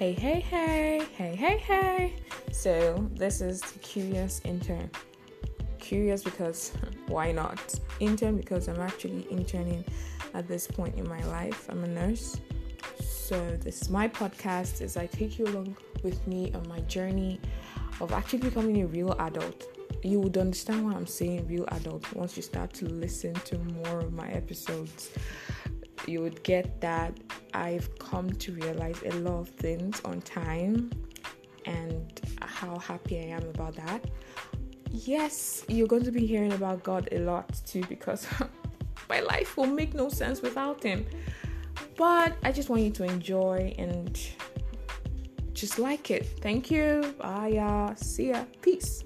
Hey, hey, hey, hey, hey, hey. So, this is the Curious Intern. Curious because why not? Intern because I'm actually interning at this point in my life. I'm a nurse. So, this is my podcast as I take you along with me on my journey of actually becoming a real adult. You would understand what I'm saying real adult once you start to listen to more of my episodes you would get that I've come to realize a lot of things on time and how happy I am about that. Yes, you're going to be hearing about God a lot too because my life will make no sense without Him. But I just want you to enjoy and just like it. Thank you. Bye, y'all. See ya. Peace.